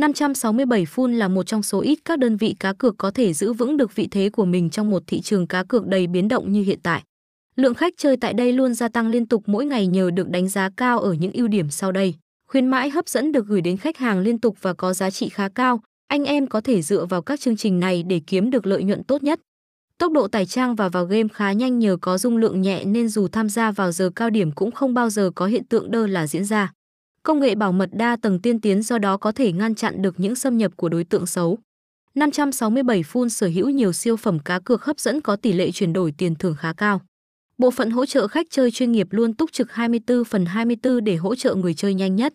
567 Full là một trong số ít các đơn vị cá cược có thể giữ vững được vị thế của mình trong một thị trường cá cược đầy biến động như hiện tại. Lượng khách chơi tại đây luôn gia tăng liên tục mỗi ngày nhờ được đánh giá cao ở những ưu điểm sau đây. Khuyến mãi hấp dẫn được gửi đến khách hàng liên tục và có giá trị khá cao, anh em có thể dựa vào các chương trình này để kiếm được lợi nhuận tốt nhất. Tốc độ tải trang và vào game khá nhanh nhờ có dung lượng nhẹ nên dù tham gia vào giờ cao điểm cũng không bao giờ có hiện tượng đơ là diễn ra. Công nghệ bảo mật đa tầng tiên tiến do đó có thể ngăn chặn được những xâm nhập của đối tượng xấu. 567 Full sở hữu nhiều siêu phẩm cá cược hấp dẫn có tỷ lệ chuyển đổi tiền thưởng khá cao. Bộ phận hỗ trợ khách chơi chuyên nghiệp luôn túc trực 24 phần 24 để hỗ trợ người chơi nhanh nhất.